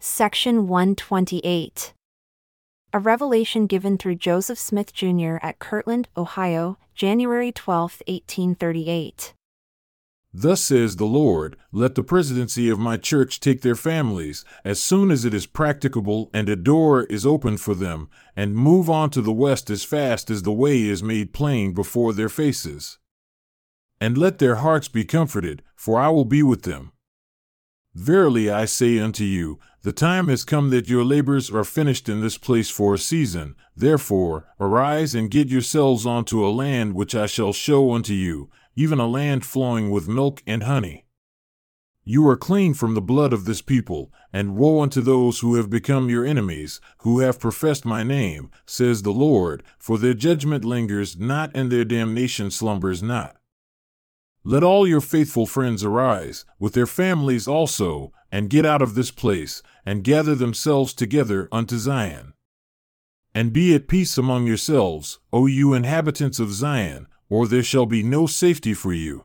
Section 128. A revelation given through Joseph Smith Jr. at Kirtland, Ohio, January 12, 1838. Thus says the Lord Let the presidency of my church take their families, as soon as it is practicable and a door is opened for them, and move on to the west as fast as the way is made plain before their faces. And let their hearts be comforted, for I will be with them. Verily I say unto you, the time has come that your labors are finished in this place for a season. Therefore, arise and get yourselves onto a land which I shall show unto you, even a land flowing with milk and honey. You are clean from the blood of this people, and woe unto those who have become your enemies, who have professed my name, says the Lord, for their judgment lingers not and their damnation slumbers not. Let all your faithful friends arise, with their families also, and get out of this place, and gather themselves together unto Zion. And be at peace among yourselves, O you inhabitants of Zion, or there shall be no safety for you.